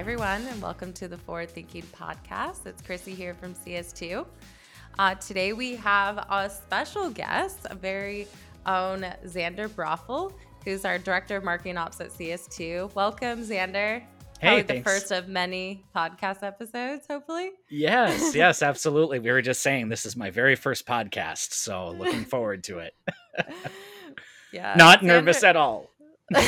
everyone, and welcome to the Forward Thinking Podcast. It's Chrissy here from CS2. Uh, today we have a special guest, a very own Xander Broeffle, who's our Director of Marketing Ops at CS2. Welcome, Xander. Hey, the first of many podcast episodes, hopefully. Yes, yes, absolutely. We were just saying this is my very first podcast, so looking forward to it. yeah. Not Xander... nervous at all.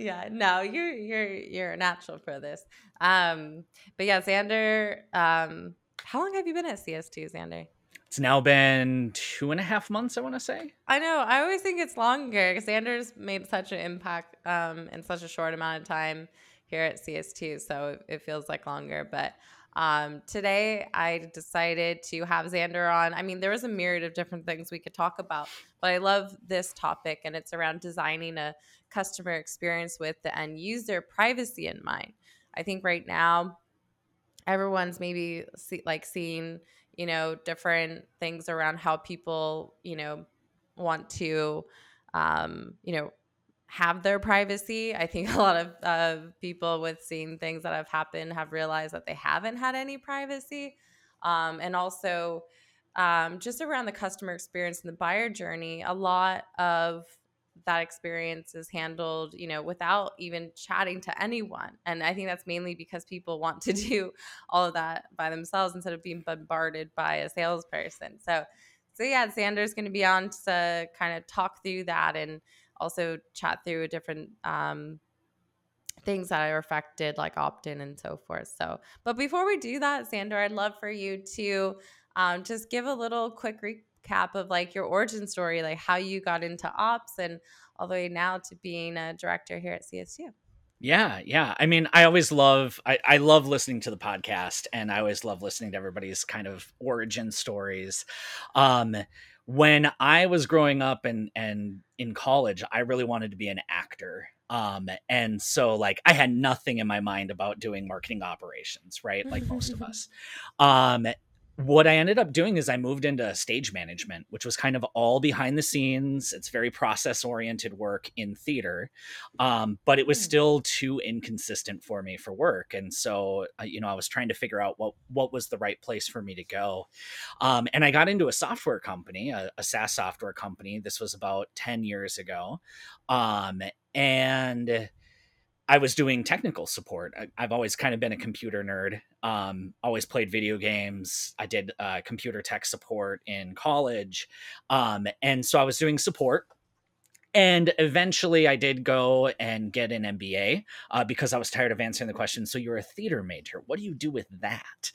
yeah, no, you're you're you're natural for this. Um, but yeah, Xander, um, how long have you been at CS2, Xander? It's now been two and a half months, I want to say. I know. I always think it's longer because Xander's made such an impact um, in such a short amount of time here at CS2, so it feels like longer. But um, today I decided to have Xander on. I mean, there was a myriad of different things we could talk about, but I love this topic, and it's around designing a customer experience with the end user privacy in mind. I think right now, everyone's maybe see, like seeing you know different things around how people you know want to um, you know have their privacy. I think a lot of uh, people with seeing things that have happened have realized that they haven't had any privacy. Um, and also, um, just around the customer experience and the buyer journey, a lot of that experience is handled, you know, without even chatting to anyone. And I think that's mainly because people want to do all of that by themselves instead of being bombarded by a salesperson. So, so yeah, Xander's going to be on to kind of talk through that and also chat through different um, things that are affected, like opt-in and so forth. So, but before we do that, Xander, I'd love for you to um, just give a little quick recap of like your origin story, like how you got into ops and all the way now to being a director here at CS2. Yeah, yeah. I mean, I always love I, I love listening to the podcast and I always love listening to everybody's kind of origin stories. Um when I was growing up and and in college, I really wanted to be an actor. Um, and so like I had nothing in my mind about doing marketing operations, right? Like most of us. Um, what I ended up doing is I moved into stage management, which was kind of all behind the scenes. It's very process oriented work in theater, um, but it was hmm. still too inconsistent for me for work. And so, uh, you know, I was trying to figure out what what was the right place for me to go. Um, and I got into a software company, a, a, SaaS software company. This was about ten years ago, um, and I was doing technical support. I, have always kind of been a computer nerd. Um, always played video games. I did uh, computer tech support in college, um, and so I was doing support and eventually, I did go and get an MBA uh, because I was tired of answering the question. So you're a theater major. What do you do with that?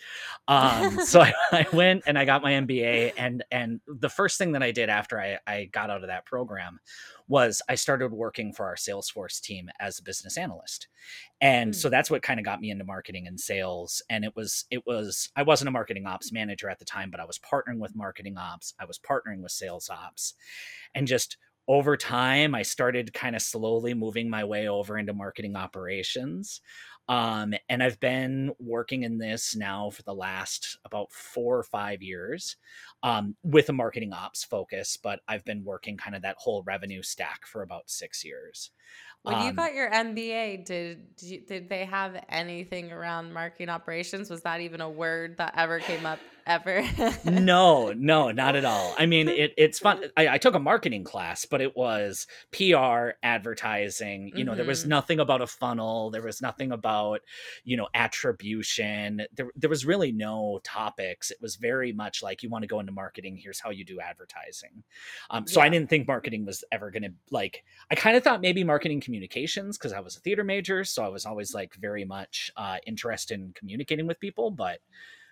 Um, so I, I, went and I got my MBA. And and the first thing that I did after I, I got out of that program was I started working for our Salesforce team as a business analyst. And mm. so that's what kind of got me into marketing and sales. And it was it was I wasn't a marketing ops manager at the time, but I was partnering with marketing ops. I was partnering with sales ops, and just over time, I started kind of slowly moving my way over into marketing operations. Um, and I've been working in this now for the last about four or five years um, with a marketing ops focus, but I've been working kind of that whole revenue stack for about six years. When um, you got your MBA, did did they have anything around marketing operations? Was that even a word that ever came up ever? no, no, not at all. I mean, it, it's fun. I, I, took a marketing class, but it was PR, advertising. You know, mm-hmm. there was mm-hmm. nothing about a funnel. There was nothing about you know attribution. There there was really no topics. It was very much like you want to go into marketing. Here's how you do advertising. Um, so yeah. I didn't think marketing was ever going to like. I kind of thought maybe marketing communications because I was a theater major, so I was always like very much uh, interested in communicating with people. But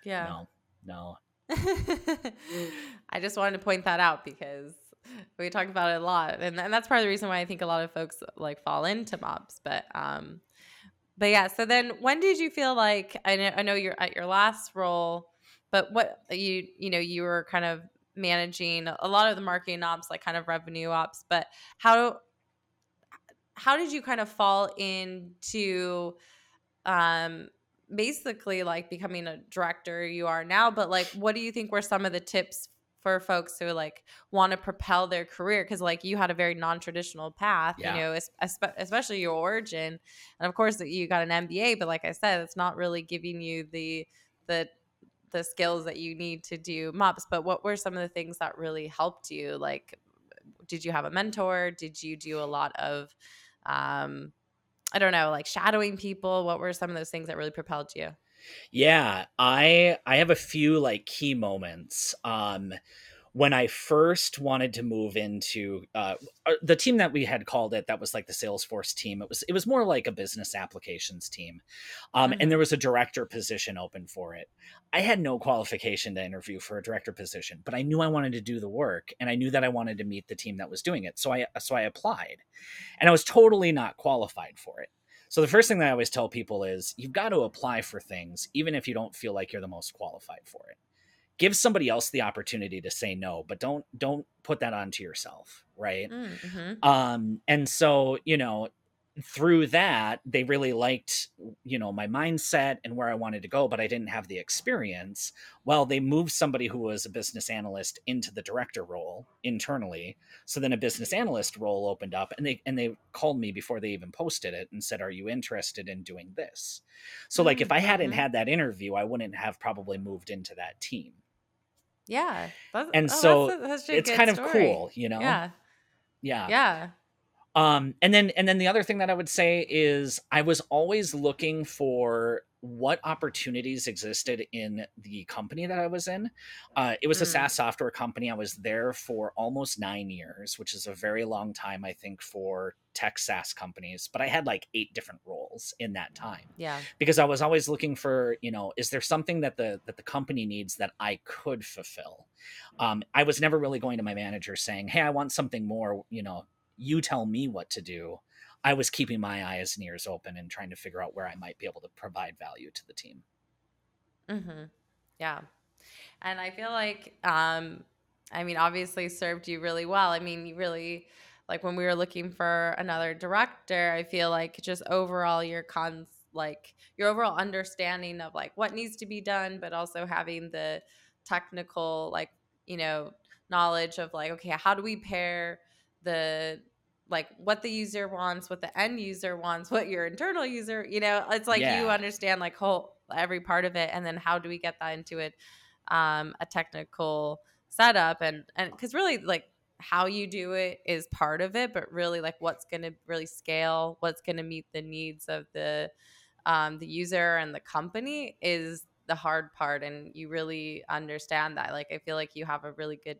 yeah, no, no. I just wanted to point that out because we talk about it a lot, and, and that's part of the reason why I think a lot of folks like fall into mops. But um, but yeah. So then, when did you feel like I know I know you're at your last role, but what you you know you were kind of managing a lot of the marketing ops, like kind of revenue ops, but how how did you kind of fall into um basically like becoming a director you are now but like what do you think were some of the tips for folks who like want to propel their career? Because like you had a very non-traditional path Yeah. you know especially your origin. And of course you got an mba but like i said it's not really giving you the the the skills that you need to do mops but what were some of the things that really helped you? Like did you have a mentor? Did you do a lot of um i don't know like shadowing people what were some of those things that really propelled you Yeah, I I have a few like key moments. Um when I first wanted to move into uh, uh, the team that we had called it, that was like the Salesforce team. It was it was more like a business applications team, um, and there Mhm. was a director position open for it. I had no qualification to interview for a director position, but I knew I wanted to do the work, and I knew that I wanted to meet the team that was doing it. So I so I applied, and I was totally not qualified for it. So the first thing that I always tell people is you've got to apply for things, even if you don't feel like you're the most qualified for it give somebody else the opportunity to say no but don't don't put that onto yourself right? Mm-hmm. um and so you know through that they really liked you know my mindset and where i wanted to go but i didn't have the experience. Well they moved somebody who was a business analyst into the director role internally. So then a business analyst role opened up and they and they called me before they even posted it and said are you interested in doing this? So like if i hadn't had that interview i wouldn't have probably moved into that team Yeah. And oh, so that's, a- that's a it's kind of cool you know Yeah. yeah Yeah. Um and then and then the other thing that i would say is i was always looking for what opportunities existed in the company that i was in uh, it was a Mm. saas software company i was there for almost nine years which is a very long time i think for tech saas companies but i had like eight different roles in that time Yeah. because I was always looking for, you know, is there something that the that the company needs that I could fulfill? Um, I was never really going to my manager saying, "Hey, I want something more." You know, you tell me what to do. I was keeping my eyes and ears open and trying to figure out where I might be able to provide value to the team. Mm-hmm. Yeah. And I feel like, um, I mean, obviously served you really well. I mean, you really, like when we were looking for another director, I feel like just overall your cons, like your overall understanding of like what needs to be done, but also having the technical, like, you know, knowledge of like, okay, how do we pair the, like what the user wants, what the end user wants, what your internal user, you know, it's like you understand like whole every part of it, and then how do we get that into it, um, a technical setup, and and because really like how you do it is part of it, but really like what's going to really scale, what's going to meet the needs of the um, the user and the company is the hard part, and you really understand that. Like I feel like you have a really good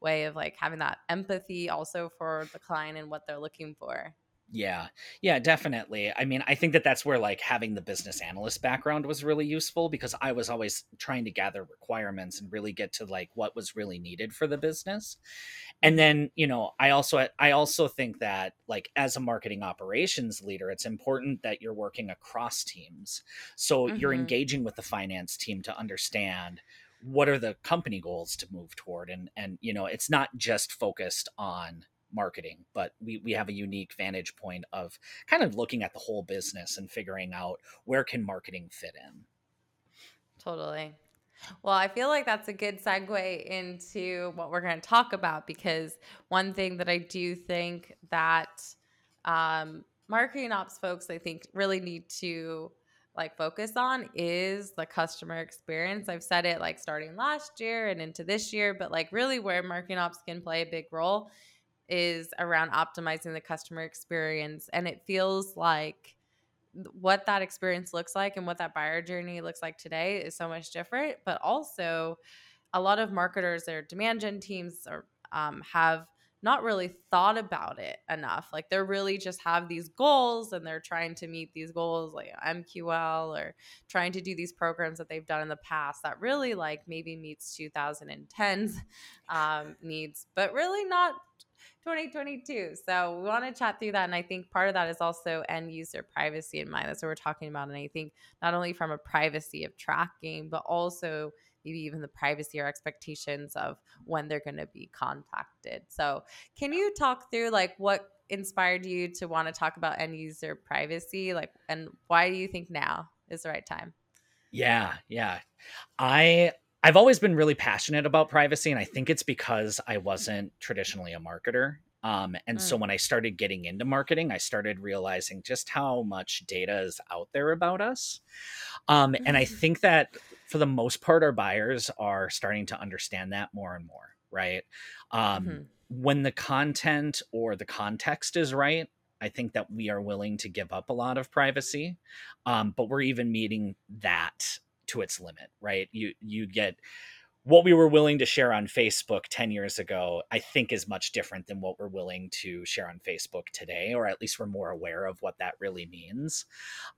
way of like having that empathy also for the client and what they're looking for. Yeah. Yeah, definitely. I mean, I think that that's where like having the business analyst background was really useful because I was always trying to gather requirements and really get to like what was really needed for the business. And then, you know, I also I also think that like as a marketing operations leader, it's important that you're working across teams. So you're Mhm. engaging with the finance team to understand what are the company goals to move toward and and you know, it's not just focused on marketing, but we, we have a unique vantage point of kind of looking at the whole business and figuring out where can marketing fit in. Totally. Well, I feel like that's a good segue into what we're going to talk about because one thing that I do think that um, marketing ops folks, I think, really need to like focus on is the customer experience. I've said it like starting last year and into this year, but like really where marketing ops can play a big role is around optimizing the customer experience. And it feels like what that experience looks like and what that buyer journey looks like today is so much different. But also, a lot of marketers, their demand gen teams, are, um, have not really thought about it enough. Like they're really just have these goals and they're trying to meet these goals like MQL or trying to do these programs that they've done in the past that really like maybe meets 2010's um, needs, but really not 2022. So we want to chat through that. And I think part of that is also end user privacy in mind. That's what we're talking about. And I think not only from a privacy of tracking, but also maybe even the privacy or expectations of when they're going to be contacted. So can you talk through like what inspired you to want to talk about end user privacy? Like, and why do you think now is the right time? Yeah, yeah. I I've always been really passionate about privacy, and I think it's because I wasn't traditionally a marketer. Um, and mm. so when I started getting into marketing, I started realizing just how much data is out there about us. Um, and I mm. think that for the most part, our buyers are starting to understand that more and more, right? Um, mm-hmm. When the content or the context is right, I think that we are willing to give up a lot of privacy, um, but we're even meeting that to its limit, right? You you get what we were willing to share on Facebook 10 years ago, I think is much different than what we're willing to share on Facebook today, or at least we're more aware of what that really means.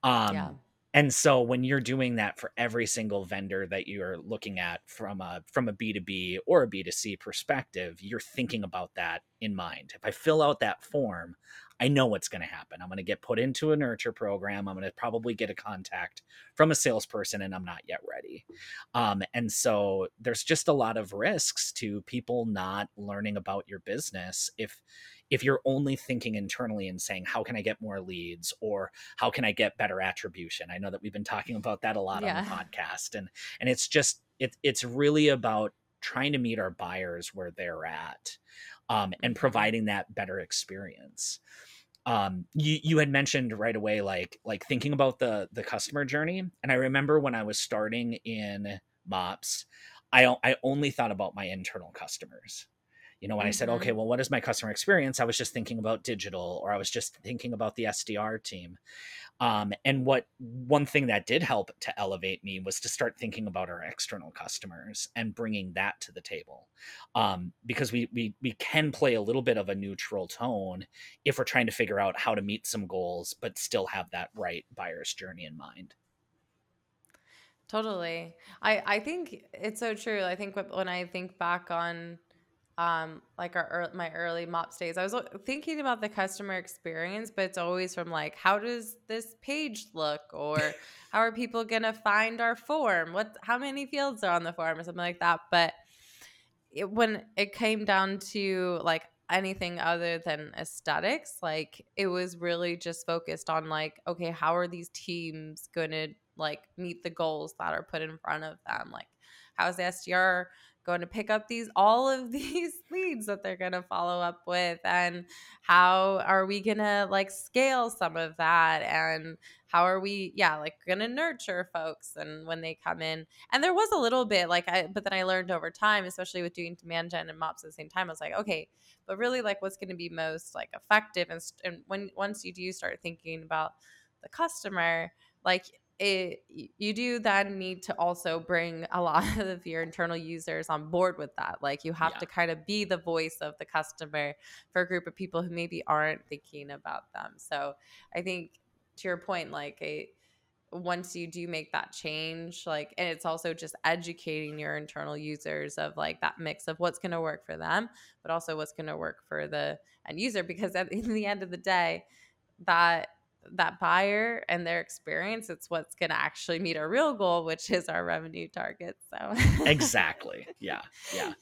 Um, yeah. And so when you're doing that for every single vendor that you're looking at from a from a B2B or a B2C perspective, you're thinking about that in mind. If I fill out that form, I know what's going to happen. I'm going to get put into a nurture program. I'm going to probably get a contact from a salesperson, and I'm not yet ready. Um, and so there's just a lot of risks to people not learning about your business if if you're only thinking internally and saying how can i get more leads? or how can i get better attribution? I know that we've been talking about that a lot yeah. on the podcast and and it's just it, it's really about trying to meet our buyers where they're at um, and providing that better experience. Um you you had mentioned right away like like thinking about the the customer journey and i remember when i was starting in mops i i only thought about my internal customers you know when mm-hmm. i said okay mm-hmm. well what is my customer experience i was just thinking about digital or i was just thinking about the sdr team um, and what one thing that did help to elevate me was to start thinking about our external customers and bringing that to the table, um, because we we we can play a little bit of a neutral tone if we're trying to figure out how to meet some goals, but still have that right buyer's journey in mind. Totally, I I think it's so true. I think when I think back on um, like our early, my early mops days, I was thinking about the customer experience, but it's always from like, how does this page look, or how are people gonna find our form? What, how many fields are on the form, or something like that. But it, when it came down to like anything other than aesthetics, like it was really just focused on like, okay, how are these teams gonna like meet the goals that are put in front of them? Like, how's the SDR going to pick up these all of these leads that they're going to follow up with and how are we going to like scale some of that and how are we yeah like going to nurture folks and when they come in. And there was a little bit like i but then i learned over time especially with doing demand gen and mops at the same time i was like okay but really like what's going to be most like effective? And, and when once you do start thinking about the customer like it you do then need to also bring a lot of your internal users on board with that like you have yeah. to kind of be the voice of the customer for a group of people who maybe aren't thinking about them so i think to your point like a once you do make that change like and it's also just educating your internal users of like that mix of what's going to work for them but also what's going to work for the end user because at in the end of the day that that buyer and their experience it's what's going to actually meet our real goal which is our revenue target so. Exactly. Yeah. Yeah.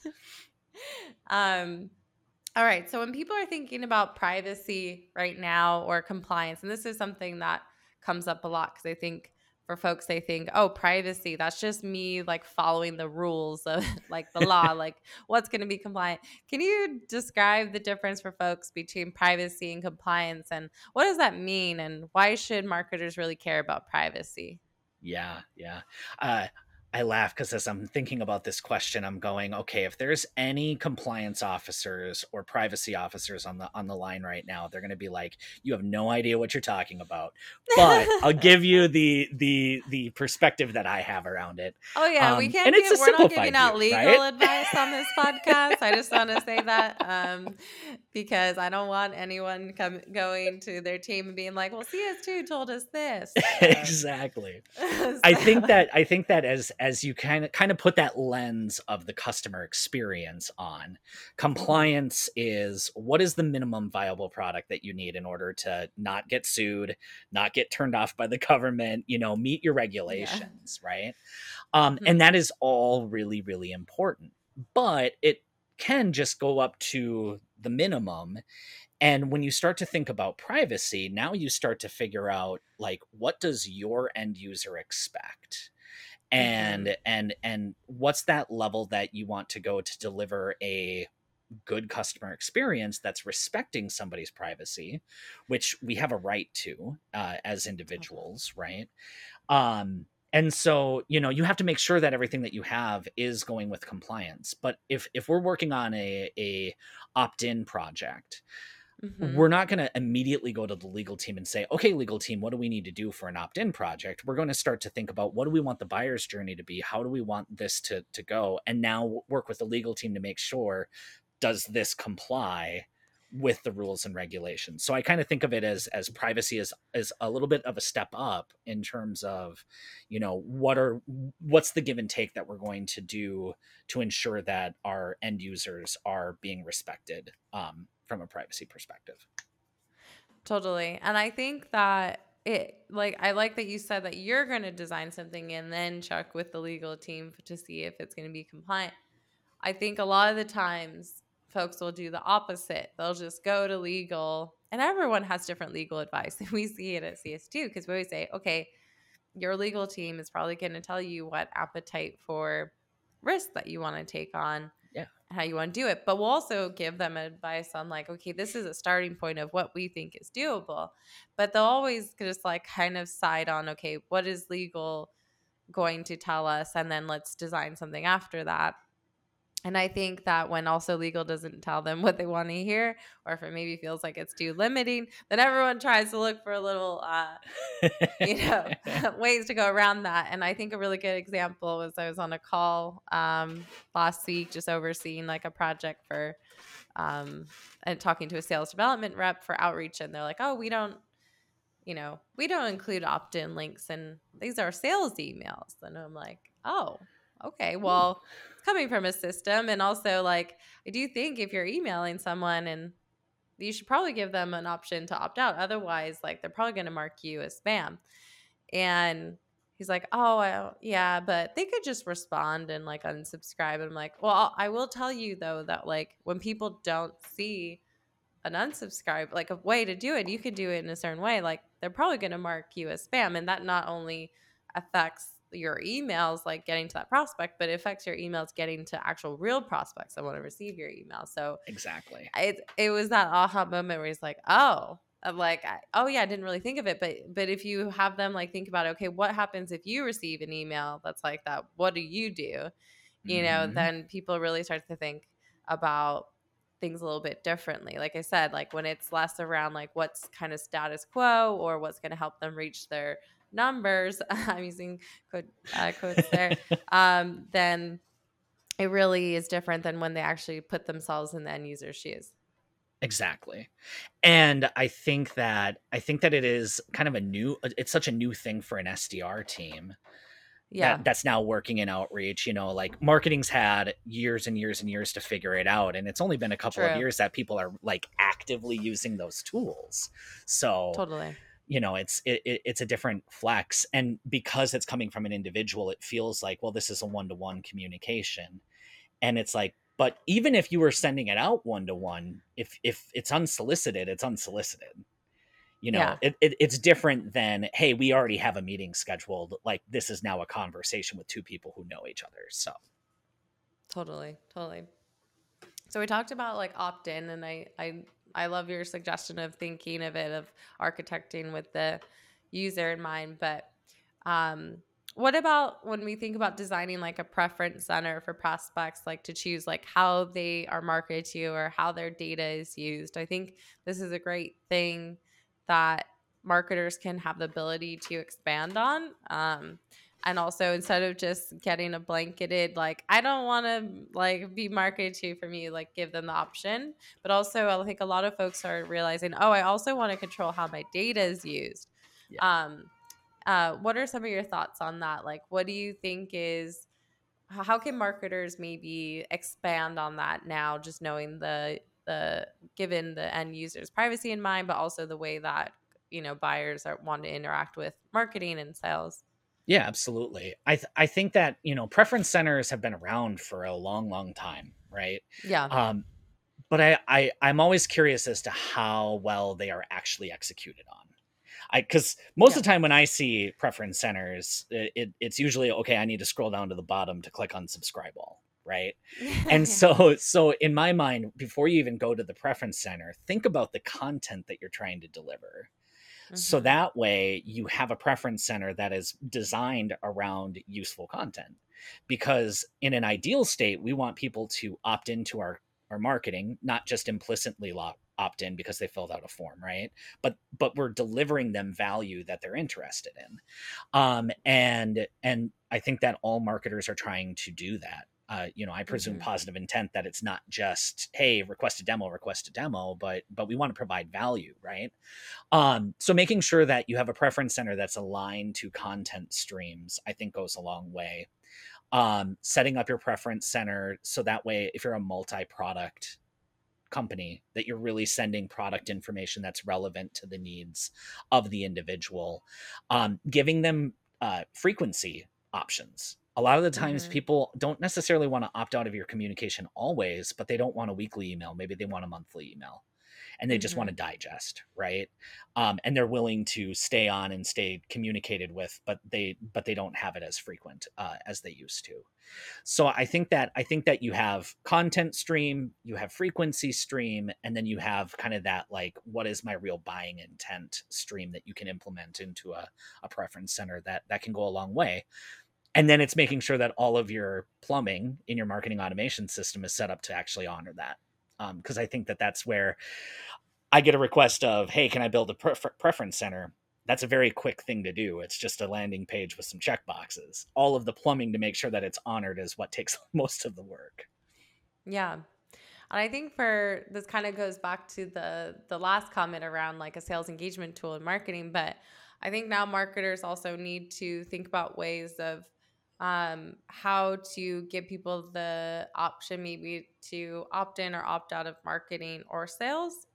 Um all right so when people are thinking about privacy right now or compliance and this is something that comes up a lot because i think for folks they think oh privacy that's just me like following the rules of like the law like what's going to be compliant. Can you describe the difference for folks between privacy and compliance and what does that mean and why should marketers really care about privacy? Yeah yeah. Uh, I laugh because as I'm thinking about this question, I'm going, okay, if there's any compliance officers or privacy officers on the on the line right now, they're going to be like, you have no idea what you're talking about. But I'll give you the the the perspective that I have around it. Oh yeah, um, we can't. And it's a we're not giving out legal right? advice on this podcast. I just want to say that um, because I don't want anyone come going to their team and being like, well, CS2 told us this. exactly. so. I think that I think that as as you kind of kind of put that lens of the customer experience on mm-hmm. compliance is what is the minimum viable product that you need in order to not get sued not get turned off by the government you know meet your regulations yeah. right um, mm-hmm. and that is all really really important but it can just go up to the minimum and when you start to think about privacy now you start to figure out like what does your end user expect and mm-hmm. and and what's that level that you want to go to deliver a good customer experience that's respecting somebody's privacy which we have a right to uh, as individuals right? Um and so you know you have to make sure that everything that you have is going with compliance. But if if we're working on a a opt-in project mm-hmm. we're not going to immediately go to the legal team and say okay legal team what do we need to do for an opt-in project we're going to start to think about what do we want the buyer's journey to be how do we want this to to go and now work with the legal team to make sure does this comply with the rules and regulations. So I kind of think of it as as privacy as as a little bit of a step up in terms of, you know, what are what's the give and take that we're going to do to ensure that our end users are being respected um, from a privacy perspective. Totally, and I think that it like I like that you said that you're going to design something and then check with the legal team to see if it's going to be compliant. I think a lot of the times folks will do the opposite. They'll just go to legal, and everyone has different legal advice. And we see it at CS2 because we always say, okay, your legal team is probably going to tell you what appetite for risk that you want to take on. How you want to do it. But we'll also give them advice on, like, okay, this is a starting point of what we think is doable. But they'll always just like kind of side on, okay, what is legal going to tell us? And then let's design something after that. And I think that when also legal doesn't tell them what they want to hear, or if it maybe feels like it's too limiting, then everyone tries to look for a little, uh, you know, ways to go around that. And I think a really good example was I was on a call um, last week, just overseeing like a project for, um, and talking to a sales development rep for outreach, and they're like, "Oh, we don't, you know, we don't include opt-in links, and these are sales emails." And I'm like, "Oh, okay, hmm. well." coming from a system and also like i do think if you're emailing someone and you should probably give them an option to opt out otherwise like they're probably going to mark you as spam and he's like oh yeah but they could just respond and like unsubscribe and i'm like well i will tell you though that like when people don't see an unsubscribe like a way to do it you could do it in a certain way like they're probably going to mark you as spam and that not only affects your emails like getting to that prospect but it affects your emails getting to actual real prospects that want to receive your email so exactly. It, it was that aha moment where he's like oh I'm like oh yeah i didn't really think of it but but if you have them like think about okay what happens if you receive an email that's like that? What do you do? You mm-hmm. know then people really start to think about things a little bit differently like i said like when it's less around like what's kind of status quo or what's going to help them reach their numbers, I'm using quote, uh, quotes there, um, then it really is different than when they actually put themselves in the end user's shoes. Exactly. And I think that I think that it is kind of a new it's such a new thing for an SDR team. Yeah. That, that's now working in outreach, you know, like marketing's had years and years and years to figure it out and it's only been a couple True. of years that people are like actively using those tools. So Totally you know it's it, it's a different flex and because it's coming from an individual it feels like well this is a one-to-one communication. And it's like but even if you were sending it out one-to-one if if it's unsolicited it's unsolicited. You know yeah. it, it, it's different than hey we already have a meeting scheduled like this is now a conversation with two people who know each other so. Totally totally. So we talked about like opt-in and i i I love your suggestion of thinking of it of architecting with the user in mind. But um, what about when we think about designing like a preference center for prospects, like to choose like how they are marketed to or how their data is used? I think this is a great thing that marketers can have the ability to expand on. Um, and also instead of just getting a blanketed like i don't want to like be marketed to from you like give them the option. But also i think a lot of folks are realizing oh i also want to control how my data is used. Yeah. um uh, what are some of your thoughts on that? Like what do you think is how can marketers maybe expand on that now just knowing the the given the end user's privacy in mind but also the way that you know buyers are want to interact with marketing and sales yeah, absolutely. I th- I think that you know preference centers have been around for a long, long time, right? Yeah. Um, but I, I I'm always curious as to how well they are actually executed on. I because most yeah. of the time when I see preference centers, it, it, it's usually okay. I need to scroll down to the bottom to click on subscribe all, right? and so so in my mind, before you even go to the preference center, think about the content that you're trying to deliver. Mm-hmm. So that way you have a preference center that is designed around useful content. Because in an ideal state, we want people to opt into our, our marketing, not just implicitly opt in because they filled out a form right but but we're delivering them value that they're interested in um and and i think that all marketers are trying to do that uh, you know, I presume mm-hmm. positive intent that it's not just hey, request a demo, request a demo, but but we want to provide value, right? Um, so making sure that you have a preference center that's aligned to content streams, I think, goes a long way. Um, setting up your preference center so that way, if you're a multi-product company, that you're really sending product information that's relevant to the needs of the individual, um, giving them uh, frequency options a lot of the times mm-hmm. people don't necessarily want to opt out of your communication always but they don't want a weekly email maybe they want a monthly email and they mm-hmm. just want to digest right um, and they're willing to stay on and stay communicated with but they but they don't have it as frequent uh, as they used to so i think that i think that you have content stream you have frequency stream and then you have kind of that like what is my real buying intent stream that you can implement into a, a preference center that that can go a long way and then it's making sure that all of your plumbing in your marketing automation system is set up to actually honor that. Because um, i think that that's where i get a request of hey can i build a prefer- preference center? That's a very quick thing to do. It's just a landing page with some check boxes all of the plumbing to make sure that it's honored is what takes most of the work. Yeah. And I think for this kind of goes back to the the last comment around like a sales engagement tool in marketing, but I think now marketers also need to think about ways of um, how to give people the option maybe to opt in or opt out of marketing or sales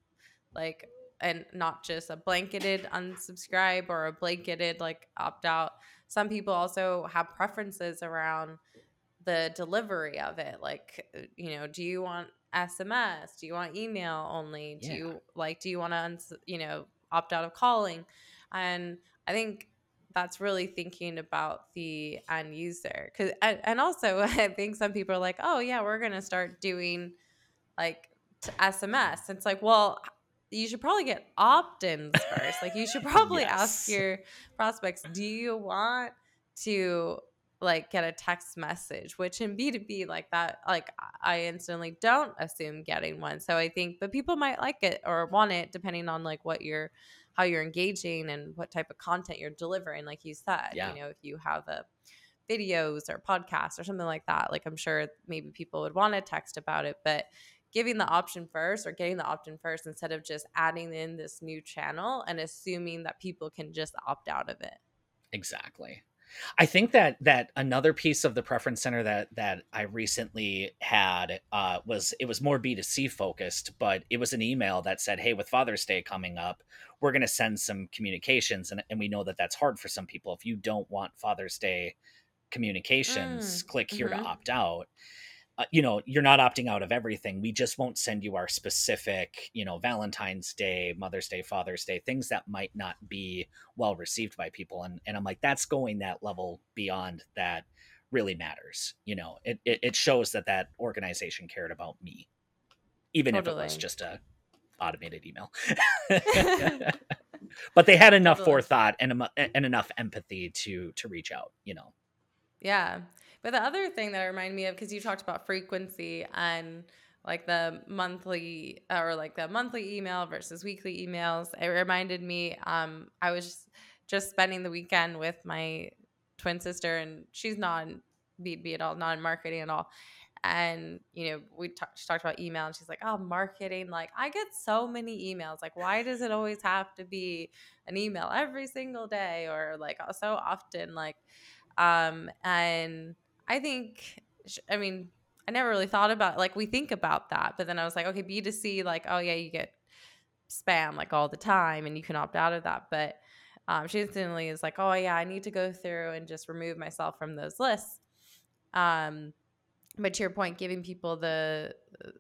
like and not just a blanketed unsubscribe or a blanketed like opt out. Some people also have preferences around the delivery of it like you know do you want sms do you want email only? Do yeah. you like do you want to you know opt out of calling? And i think that's really thinking about the end user because and, and also i think some people are like oh yeah we're gonna start doing like sms it's like well you should probably get opt-ins first like you should probably yes. ask your prospects do you want to like get a text message which in b2b like that like i instantly don't assume getting one so i think but people might like it or want it depending on like what you're how you're engaging and what type of content you're delivering like you said yeah. you know if you have a videos or podcasts or something like that like i'm sure maybe people would want to text about it but giving the option first or getting the opt-in first instead of just adding in this new channel and assuming that people can just opt out of it exactly I think that that another piece of the preference center that that I recently had uh, was it was more B 2 C focused, but it was an email that said, "Hey, with Father's Day coming up, we're going to send some communications," and and we know that that's hard for some people. If you don't want Father's Day communications, mm, click here mm-hmm. to opt out uh, you know you're not opting out of everything. We just won't send you our specific you know valentine's day mother's day father's day things that might not be well received by people. And and i'm like that's going that level beyond that really matters you know? It it, it shows that that organization cared about me even totally. if it was just a automated email. But they had enough totally. forethought and, and enough empathy to to reach out you know? Yeah but the other thing that reminded me of, because you talked about frequency and like the monthly or like the monthly email versus weekly emails, it reminded me. Um, I was just spending the weekend with my twin sister, and she's not in B2B at all, not in marketing at all. And you know, we t- talked about email, and she's like, "Oh, marketing! Like, I get so many emails. Like, why does it always have to be an email every single day, or like so often? Like, um, and I think, I mean, I never really thought about like we think about that, but then I was like, okay, B2C, like, oh yeah, you get spam like all the time and you can opt out of that. But um, she instantly is like, oh yeah, I need to go through and just remove myself from those lists. Um, but to your point giving people the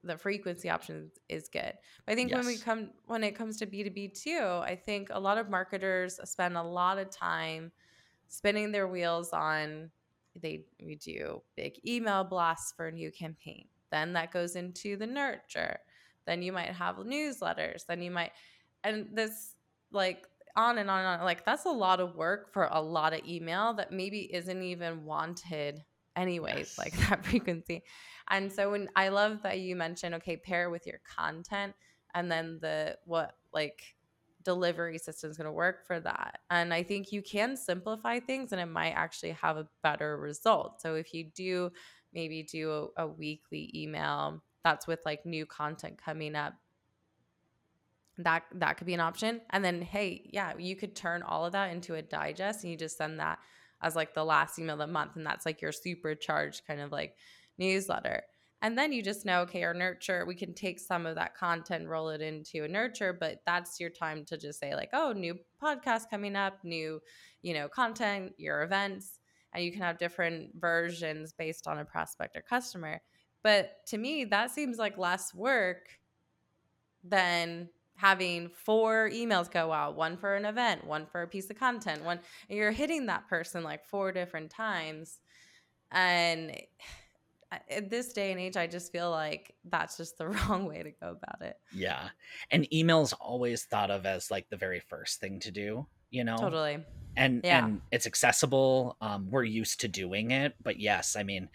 the frequency options is good but i think yes. when we come when it comes to b2b too i think a lot of marketers spend a lot of time spinning their wheels on they we do big email blasts for a new campaign. Then that goes into the nurture. Then you might have newsletters. Then you might and this like on and on and on like that's a lot of work for a lot of email that maybe isn't even wanted anyways yes. like that frequency. And so when i love that you mentioned okay pair with your content and then the what like delivery system is going to work for that. And i think you can simplify things and it might actually have a better result. So if you do maybe do a, a weekly email that's with like new content coming up that that could be an option. And then hey yeah you could turn all of that into a digest and you just send that as like the last email of the month and that's like your supercharged kind of like newsletter and then you just know okay our nurture we can take some of that content roll it into a nurture but that's your time to just say like oh new podcast coming up new you know content your events and you can have different versions based on a prospect or customer. But to me that seems like less work than having four emails go out one for an event one for a piece of content one you're hitting that person like four different times. And at this day and age i just feel like that's just the wrong way to go about it. Yeah. And emails always thought of as like the very first thing to do you know? Totally. And yeah. and it's accessible. Um we're used to doing it. But yes i mean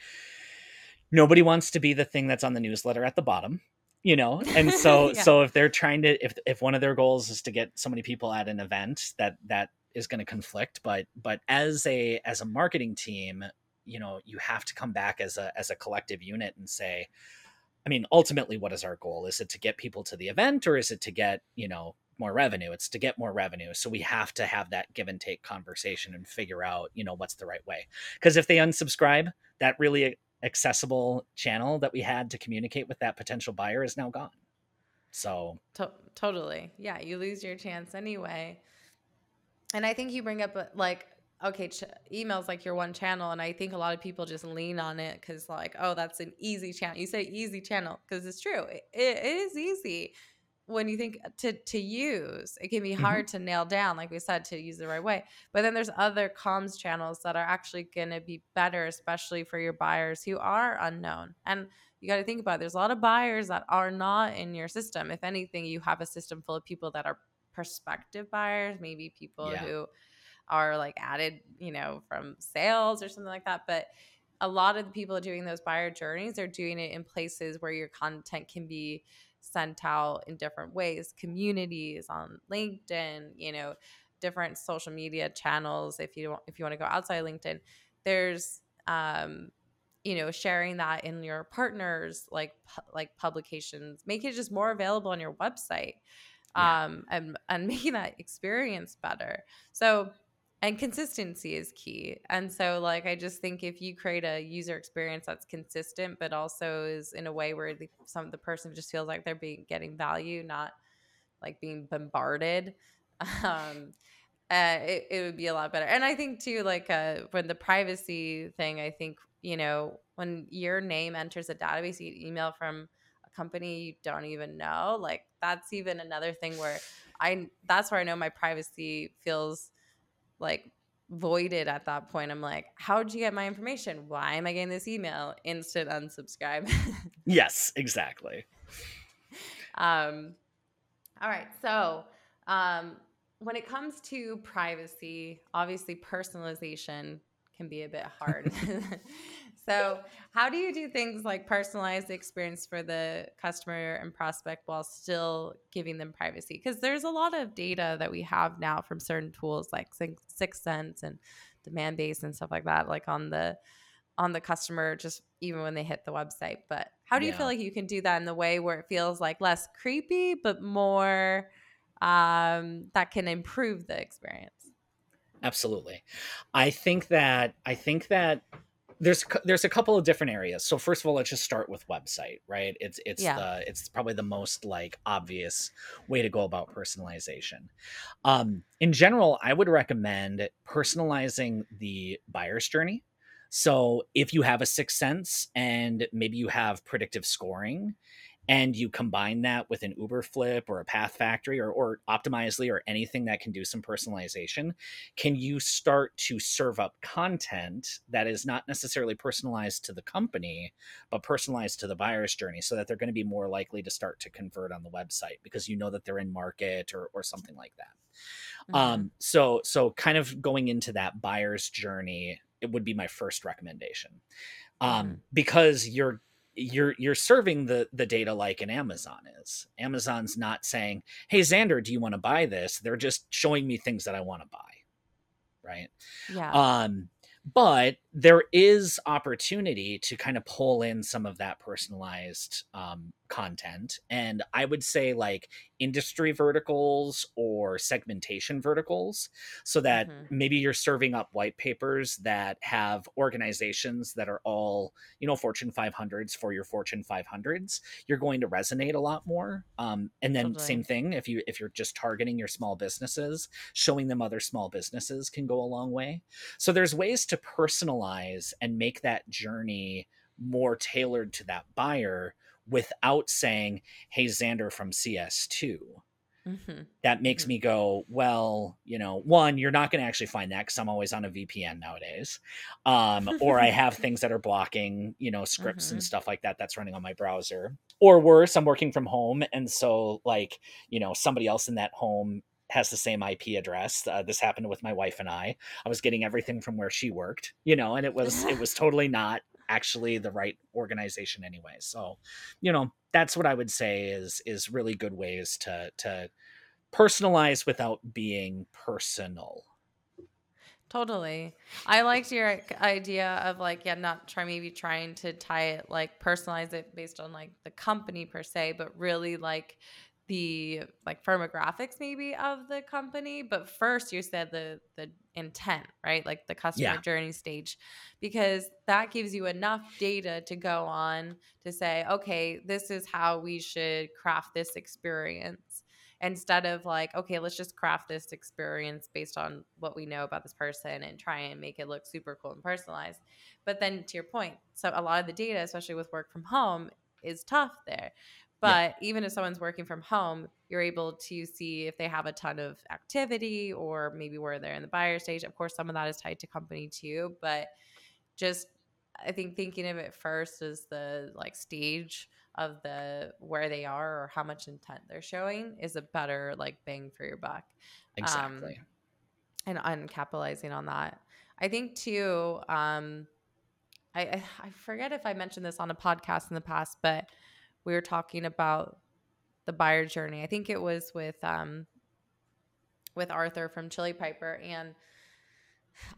nobody wants to be the thing that's on the newsletter at the bottom you know? And so yeah. so if they're trying to if if one of their goals is to get so many people at an event that that is going to conflict. But but as a as a marketing team you know you have to come back as a as a collective unit and say i mean ultimately what is our goal? Is it to get people to the event or is it to get you know more revenue? It's to get more revenue. So we have to have that give and take conversation and figure out you know what's the right way. Because if they unsubscribe that really accessible channel that we had to communicate with that potential buyer is now gone. So to- totally, yeah, you lose your chance anyway. And I think you bring up uh, like okay, ch- emails like your one channel, and I think a lot of people just lean on it because like, oh, that's an easy channel. You say easy channel because it's true. It, it is easy when you think to to use it can be mm-hmm. hard mm-hmm. to nail down like we said to use the right way but then there's other comms channels that are actually going to be better especially for your buyers who are unknown and you got to think about it. there's a lot of buyers that are not in your system if anything you have a system full of people that are prospective buyers maybe people yeah. who are like added you know from sales or something like that but a lot of the people doing those buyer journeys are doing it in places where your content can be sent out in different ways communities on linkedin you know different social media channels if you if you want to go outside linkedin there's um you know sharing that in your partners like like publications make it just more available on your website yeah. um and and making that experience better so and consistency is key. And so like i just think if you create a user experience that's consistent but also is in a way where the, some the person just feels like they're being getting value not like being bombarded um uh, it, it would be a lot better. And i think too like uh when the privacy thing i think you know when your name enters a database you get email from a company you don't even know like that's even another thing where i that's where i know my privacy feels like voided at that point. I'm like, how'd you get my information? Why am I getting this email? Instant unsubscribe. yes, exactly. Um, all right. So, um, when it comes to privacy, obviously personalization can be a bit hard. So, how do you do things like personalize the experience for the customer and prospect while still giving them privacy? Because there's a lot of data that we have now from certain tools like 6sense and Demandbase and stuff like that, like on the on the customer just even when they hit the website. But how do you yeah. feel like you can do that in the way where it feels like less creepy but more um, that can improve the experience? Absolutely. I think that I think that there's there's a couple of different areas. So first of all, let's just start with website, right? It's it's yeah. the it's probably the most like obvious way to go about personalization. Um, in general, I would recommend personalizing the buyer's journey. So if you have a 6sense and maybe you have predictive scoring, and you combine that with an Uberflip or a PathFactory or, or Optimizely or anything that can do some personalization, can you start to serve up content that is not necessarily personalized to the company, but personalized to the buyer's journey so that they're going to be more likely to start to convert on the website because you know that they're in market or, or something like that. Mm-hmm. Um, so, so kind of going into that buyer's journey, it would be my first recommendation. Um, mm-hmm. because you're you're you're serving the the data like an Amazon is. Amazon's not saying, "Hey Xander, do you want to buy this?" They're just showing me things that I want to buy. Right? Yeah. Um but there is opportunity to kind of pull in some of that personalized um, content and i would say like industry verticals or segmentation verticals so that mm-hmm. maybe you're serving up white papers that have organizations that are all you know fortune 500s for your fortune 500s you're going to resonate a lot more um, and then totally. same thing if you if you're just targeting your small businesses showing them other small businesses can go a long way so there's ways to personalize and make that journey more tailored to that buyer without saying, Hey, Xander from CS2. Mm-hmm. That makes mm-hmm. me go, well, you know, one, you're not going to actually find that because I'm always on a VPN nowadays. Um, or I have things that are blocking, you know, scripts mm-hmm. and stuff like that that's running on my browser. Or worse, I'm working from home. And so, like, you know, somebody else in that home has the same IP address. Uh, this happened with my wife and I. I was getting everything from where she worked, you know, and it was it was totally not actually the right organization anyway. So, you know, that's what I would say is is really good ways to to personalize without being personal. Totally. I liked your idea of like, yeah, not try maybe trying to tie it like personalize it based on like the company per se, but really like the like firmographics maybe of the company but first you said the the intent right like the customer yeah. journey stage because that gives you enough data to go on to say okay this is how we should craft this experience instead of like okay let's just craft this experience based on what we know about this person and try and make it look super cool and personalized but then to your point so a lot of the data especially with work from home is tough there but yeah. even if someone's working from home, you're able to see if they have a ton of activity or maybe where they're in the buyer stage. Of course, some of that is tied to company too, but just I think thinking of it first as the like stage of the where they are or how much intent they're showing is a better like bang for your buck. Exactly. Um, and on capitalizing on that. I think too, um, I, I forget if I mentioned this on a podcast in the past, but we were talking about the buyer journey. I think it was with um with Arthur from Chili Piper and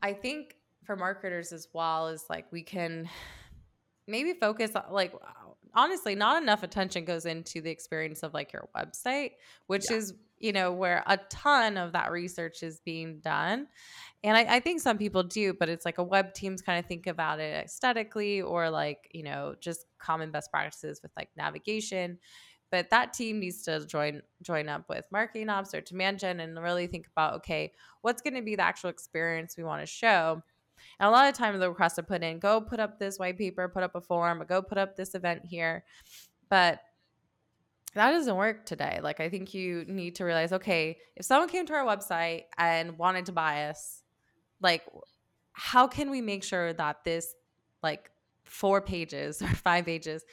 I think for marketers as well is like we can maybe focus like honestly not enough attention goes into the experience of like your website which yeah. is you know where a ton of that research is being done and I, I, think some people do but it's like a web teams kind of think about it aesthetically or like you know just common best practices with like navigation but that team needs to join join up with marketing ops or demand gen and really think about okay what's going to be the actual experience we want to show and a lot of times the requests are put in, go put up this white paper, put up a form, go put up this event here. But that doesn't work today. Like I think you need to realize, okay, if someone came to our website and wanted to buy us, like how can we make sure that this like four pages or five pages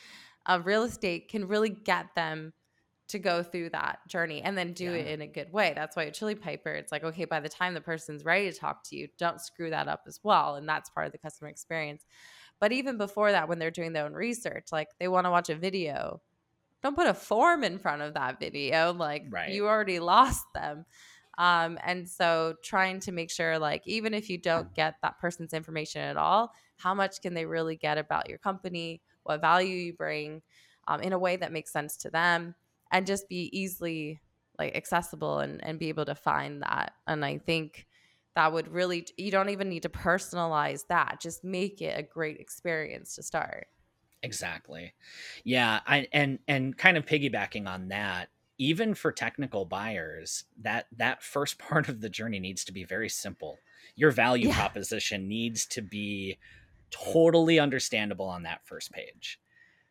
of real estate can really get them to go through that journey and then do yeah. it in a good way. That's why at Chili Piper, it's like, okay, by the time the person's ready to talk to you, don't screw that up as well. And that's part of the customer experience. But even before that, when they're doing their own research, like they want to watch a video, don't put a form in front of that video. Like right. you already lost them. Um, and so trying to make sure, like, even if you don't get that person's information at all, how much can they really get about your company, what value you bring um, in a way that makes sense to them? and just be easily like accessible and, and be able to find that. And I think that would really you don't even need to personalize that. Just make it a great experience to start. Exactly. Yeah, I and and kind of piggybacking on that, even for technical buyers, that that first part of the journey needs to be very simple. Your value yeah. proposition needs to be totally understandable on that first page.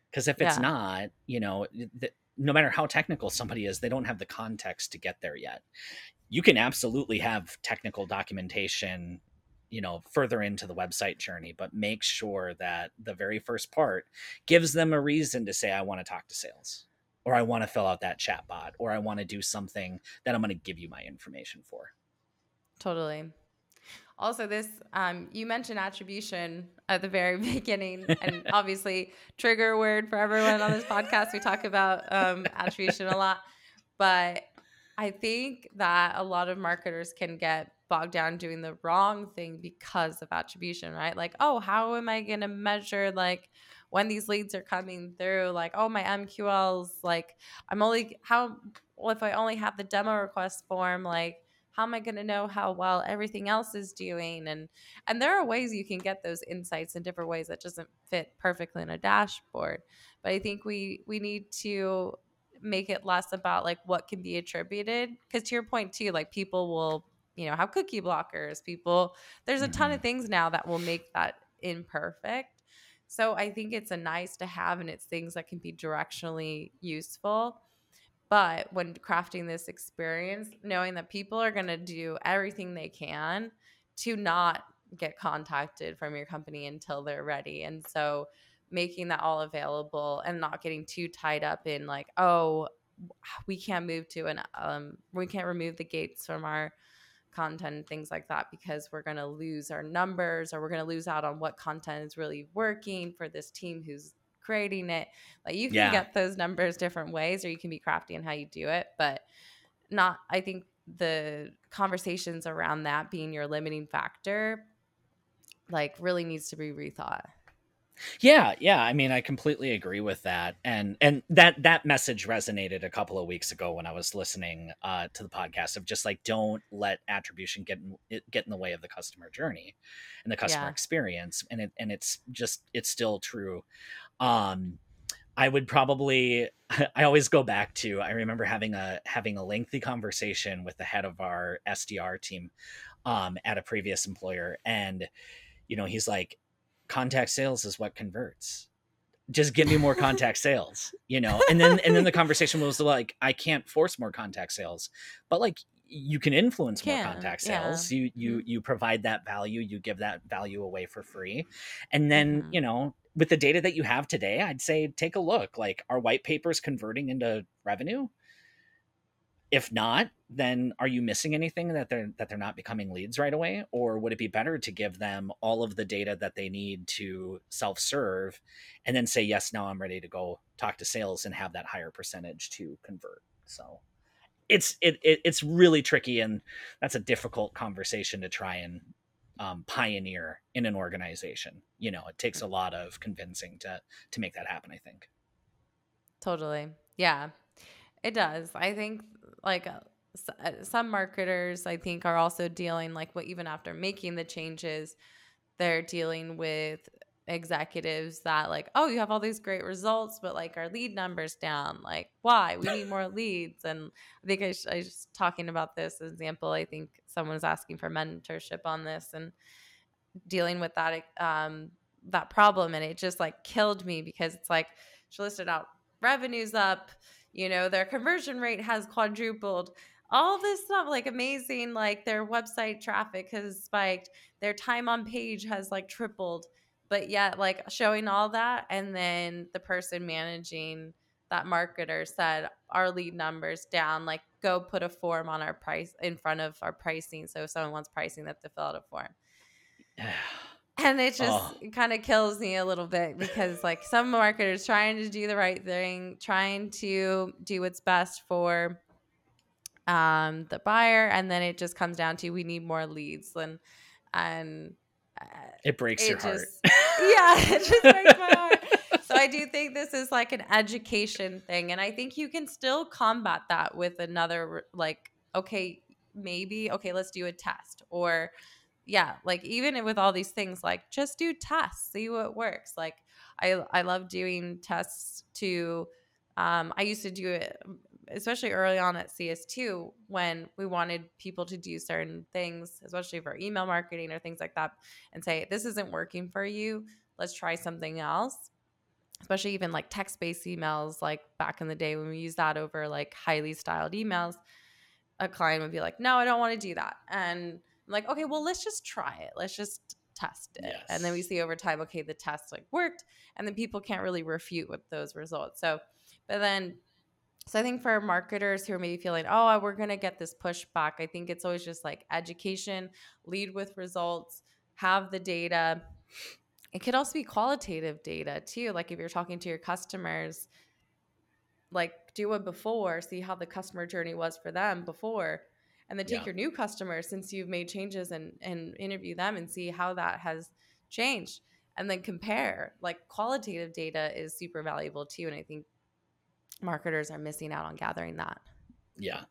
Because if it's Yeah. not, you know, th- no matter how technical somebody is, they don't have the context to get there yet. You can absolutely have technical documentation, you know, further into the website journey, but make sure that the very first part gives them a reason to say, I want to talk to sales, or I want to fill out that chat bot, or I want to do something that I'm going to give you my information for. Totally. Also, this um, you mentioned attribution at the very beginning, and obviously trigger word for everyone on this podcast. We talk about um, attribution a lot, but I think that a lot of marketers can get bogged down doing the wrong thing because of attribution, right? Like, oh, how am I going to measure like when these leads are coming through? Like, oh, my MQLs, like, I'm only how well if I only have the demo request form, like how am i going to know how well everything else is doing? And and there are ways you can get those insights in different ways that doesn't fit perfectly in a dashboard. But i think we we need to make it less about like what can be attributed. Because to your point too like people will you know have cookie blockers. People there's a ton of mm-hmm. things now that will make that imperfect. So i think it's a nice to have and it's things that can be directionally useful but when crafting this experience, knowing that people are going to do everything they can to not get contacted from your company until they're ready. And so making that all available and not getting too tied up in like, oh, we can't move to an um we can't remove the gates from our content and things like that because we're going to lose our numbers or we're going to lose out on what content is really working for this team who's creating it. Like you can Yeah. get those numbers different ways, or you can be crafty in how you do it, but not. I think the conversations around that being your limiting factor, like, really needs to be rethought. Yeah, yeah. I mean, I completely agree with that, and and that that message resonated a couple of weeks ago when I was listening uh, to the podcast of just like don't let attribution get in, get in the way of the customer journey and the customer Yeah. experience, and it and it's just it's still true. Um, I would probably I always go back to I remember having a having a lengthy conversation with the head of our SDR team um, at a previous employer, and you know he's like contact sales is what converts. Just give me more contact sales you know? And then and then the conversation was like i can't force more contact sales but like you can influence more Can, contact yeah. sales. You you you provide that value you give that value away for free. And then Mhm. you know with the data that you have today i'd say take a look like are white papers converting into revenue if not then are you missing anything that they're that they're not becoming leads right away? Or would it be better to give them all of the data that they need to self-serve and then say yes now i'm ready to go talk to sales and have that higher percentage to convert? So it's it, it it's really tricky and that's a difficult conversation to try and um, pioneer in an organization. You know it takes a lot of convincing to to make that happen i think. Totally. Yeah, it does. I think like uh, uh, some marketers, I think, are also dealing like what even after making the changes, they're dealing with executives that like, oh, you have all these great results, but like our lead numbers down. Like, why? We need more leads. And I think I, sh- I was talking about this example. I think someone was asking for mentorship on this and dealing with that um that problem, and it just like killed me because it's like she listed out revenues up you know their conversion rate has quadrupled. All this stuff like amazing like their website traffic has spiked their time on page has like tripled but yet like showing all that and then the person managing that marketer said our lead numbers down like go put a form on our price in front of our pricing so if someone wants pricing that to fill out a form and it just Oh. kind of kills me a little bit because like some marketers trying to do the right thing trying to do what's best for um the buyer and then it just comes down to we need more leads and and uh, it breaks your it heart yeah it just breaks my heart so i do think this is like an education thing and i think you can still combat that with another like okay maybe okay let's do a test or yeah like even with all these things like just do tests see what works like i i love doing tests to um i used to do it especially early on at CS2 when we wanted people to do certain things, especially for email marketing or things like that, and say, this isn't working for you. Let's try something else. Especially even like text based emails, like back in the day when we used that over like highly styled emails, a client would be like, no, I don't want to do that. And I'm like, okay, well, let's just try it. Let's just test it. Yes. And then we see over time, okay, the test like worked. And then people can't really refute with those results. So, but then so I think for marketers who are maybe feeling, oh, we're going to get this pushback, I think it's always just like education, lead with results, have the data. It could also be qualitative data too. Like if you're talking to your customers, like do it before, see how the customer journey was for them before. And then take yeah. your new customers since you've made changes and, and interview them and see how that has changed. And then compare. Like qualitative data is super valuable too. And I think marketers are missing out on gathering that. Yeah.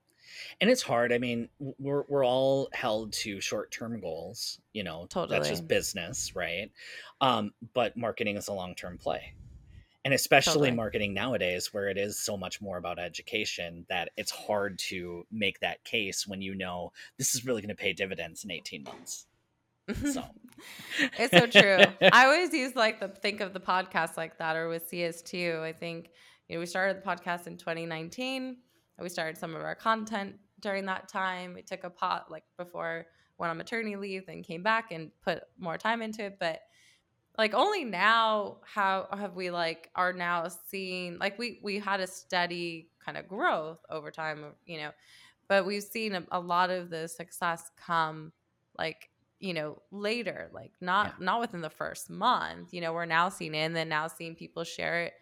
And it's hard. I mean, we're we're all held to short-term goals, you know. Totally. That's just business, right? Um, but marketing is a long-term play. And especially totally. marketing nowadays where it is so much more about education that it's hard to make that case when you know this is really going to pay dividends in 18 months. So it's so true. I always use like the think of the podcast like that or with CS2. I think you know, we started the podcast in 2019. We started some of our content during that time. We took a pot like before went on maternity leave, then came back and put more time into it. But like only now how have we like are now seeing like we we had a steady kind of growth over time, uh, you know, but we've seen a, a lot of the success come like you know later like not yeah. not within the first month you know we're now seeing it and then now seeing people share it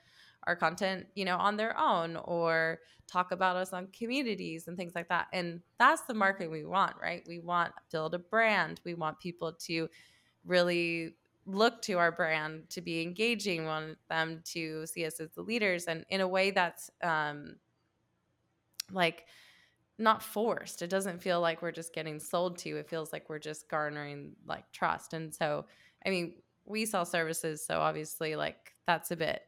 our content, you know, on their own or talk about us on communities and things like that. And that's the marketing we want, right? We want build a brand. We want people to really look to our brand to be engaging. Want them to see us as the leaders and in a way that's um like not forced. It doesn't feel like we're just getting sold to. It feels like we're just garnering like trust. And so, I mean, we sell services, so obviously like that's a bit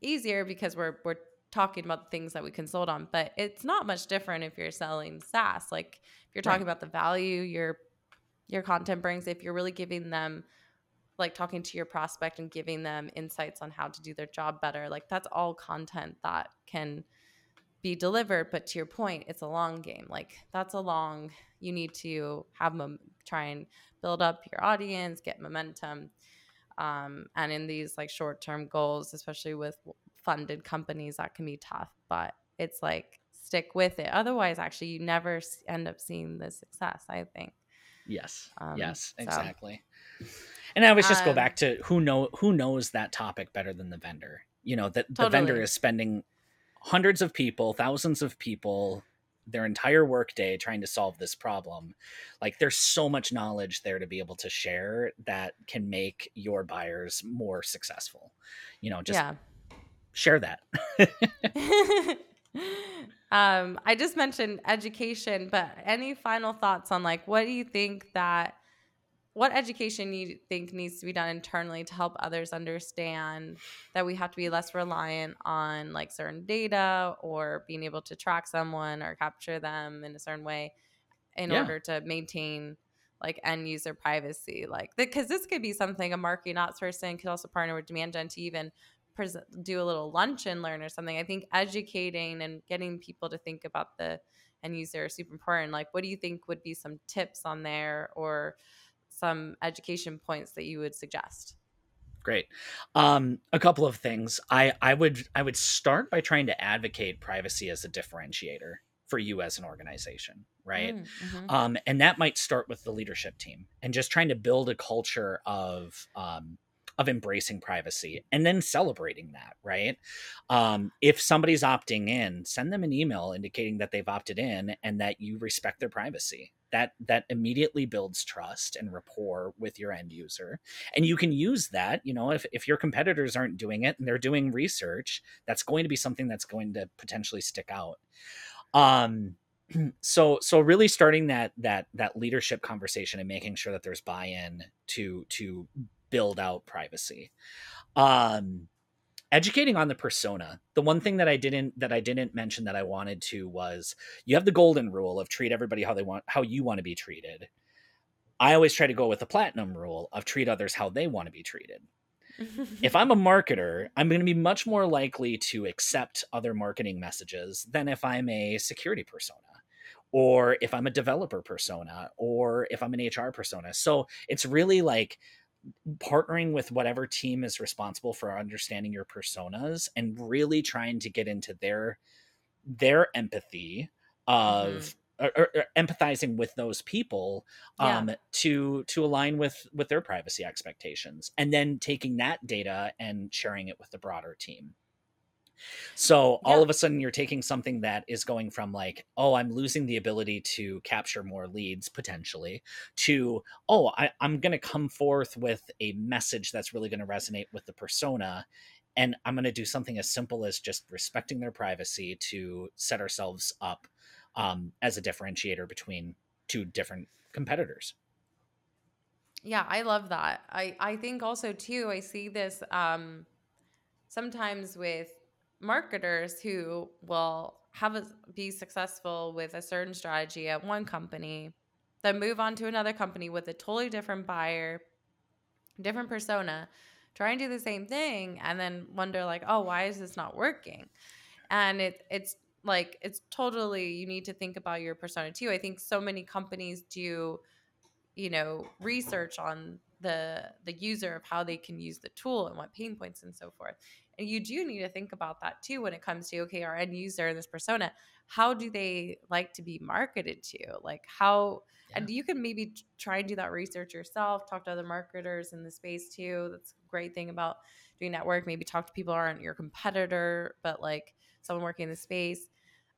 easier because we're we're talking about the things that we consult on but it's not much different if you're selling SaaS like if you're talking right. about the value your your content brings if you're really giving them like talking to your prospect and giving them insights on how to do their job better like that's all content that can be delivered but to your point it's a long game like that's a long you need to have mom- try and build up your audience get momentum um, and in these like short term goals, especially with funded companies, that can be tough. But it's like stick with it. Otherwise, actually, you never end up seeing the success. I think. Yes. Um, yes. Exactly. So. And I always just um, go back to who know who knows that topic better than the vendor. You know that totally. the vendor is spending hundreds of people, thousands of people their entire workday trying to solve this problem. Like there's so much knowledge there to be able to share that can make your buyers more successful. You know, just yeah. share that. um, I just mentioned education, but any final thoughts on like what do you think that what education you think needs to be done internally to help others understand that we have to be less reliant on like certain data or being able to track someone or capture them in a certain way in yeah. order to maintain like end user privacy? Like because this could be something a marketing ops person could also partner with demand gen to even present, do a little lunch and learn or something. I think educating and getting people to think about the end user is super important. Like what do you think would be some tips on there or some education points that you would suggest? Great. Um, a couple of things. I i would i would start by trying to advocate privacy as a differentiator for you as an organization right? Mm, mm-hmm. um, and that might start with the leadership team and just trying to build a culture of um, of embracing privacy and then celebrating that right? Um, if somebody's opting in send them an email indicating that they've opted in and that you respect their privacy that that immediately builds trust and rapport with your end user. And you can use that you know if, if your competitors aren't doing it and they're doing research that's going to be something that's going to potentially stick out. Um so so really starting that that that leadership conversation and making sure that there's buy-in to to build out privacy. Um educating on the persona the one thing that i didn't that i didn't mention that i wanted to was you have the golden rule of treat everybody how they want how you want to be treated. I always try to go with the platinum rule of treat others how they want to be treated. If i'm a marketer i'm going to be much more likely to accept other marketing messages than if i'm a security persona or if i'm a developer persona or if i'm an hr persona. So it's really like partnering with whatever team is responsible for understanding your personas and really trying to get into their their empathy of mm-hmm. Or, or, or, empathizing with those people um, yeah. to to align with with their privacy expectations and then taking that data and sharing it with the broader team so yeah. all of a sudden you're taking something that is going from like, oh, I'm losing the ability to capture more leads potentially to, oh, I, I'm going to come forth with a message that's really going to resonate with the persona. And I'm going to do something as simple as just respecting their privacy to set ourselves up um, as a differentiator between two different competitors. Yeah, I love that. I, I think also too, I see this um, sometimes with marketers who will have a, be successful with a certain strategy at one company, then move on to another company with a totally different buyer, different persona, try and do the same thing, and then wonder like, oh, why is this not working? And it it's like it's totally you need to think about your persona too. I think so many companies do, you know, research on the the user of how they can use the tool and what pain points and so forth and you do need to think about that too when it comes to okay, our end user and this persona, how do they like to be marketed to? Like how yeah. and you can maybe try and do that research yourself, talk to other marketers in the space too. That's a great thing about doing network. Maybe talk to people who aren't your competitor, but like someone working in the space.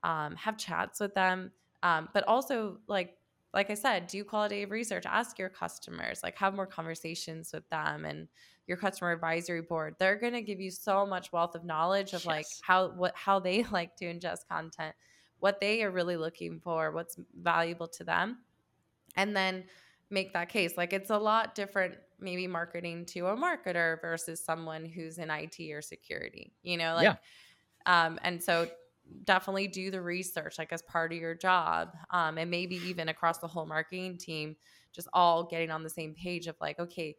Um, have chats with them. Um, but also like like I said, do qualitative research, ask your customers, like have more conversations with them and your customer advisory board. They're going to give you so much wealth of knowledge of yes. like how what how they like to ingest content, what they are really looking for, what's valuable to them. And then make that case. Like it's a lot different maybe marketing to a marketer versus someone who's in IT or security. You know, like yeah. um and so definitely do the research like as part of your job um, and maybe even across the whole marketing team just all getting on the same page of like okay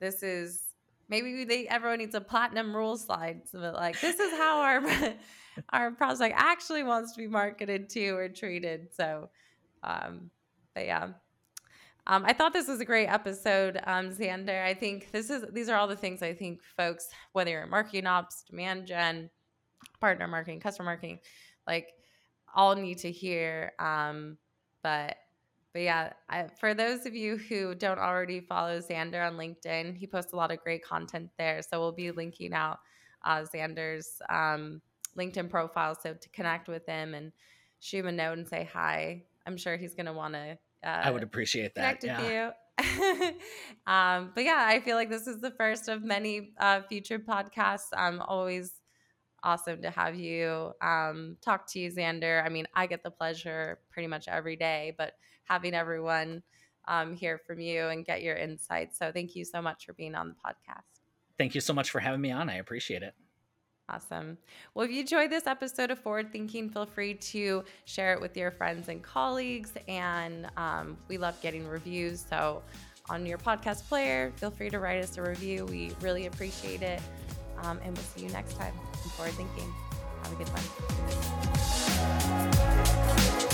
this is maybe they everyone needs a platinum rule slide so that like this is how our our prospect actually wants to be marketed to or treated so um but yeah um, I thought this was a great episode, um, Xander. I think this is these are all the things I think folks, whether you're in marketing ops, demand gen, partner marketing, customer marketing, like all need to hear. Um, but but yeah, I, for those of you who don't already follow Xander on LinkedIn, he posts a lot of great content there. So we'll be linking out uh, Xander's um, LinkedIn profile. So to connect with him and shoot him a note and say hi. I'm sure he's going to want to. Uh, I would appreciate that. Connect yeah. with you. um, but yeah, I feel like this is the first of many uh, future podcasts. I'm always awesome to have you um, talk to you, Xander. I mean, I get the pleasure pretty much every day, but having everyone um, hear from you and get your insights. So thank you so much for being on the podcast. Thank you so much for having me on. I appreciate it. Awesome. Well, if you enjoyed this episode of Forward Thinking, feel free to share it with your friends and colleagues. And um, we love getting reviews. So on your podcast player, feel free to write us a review. We really appreciate it. Um, and we'll see you next time forward thinking. Have a good one.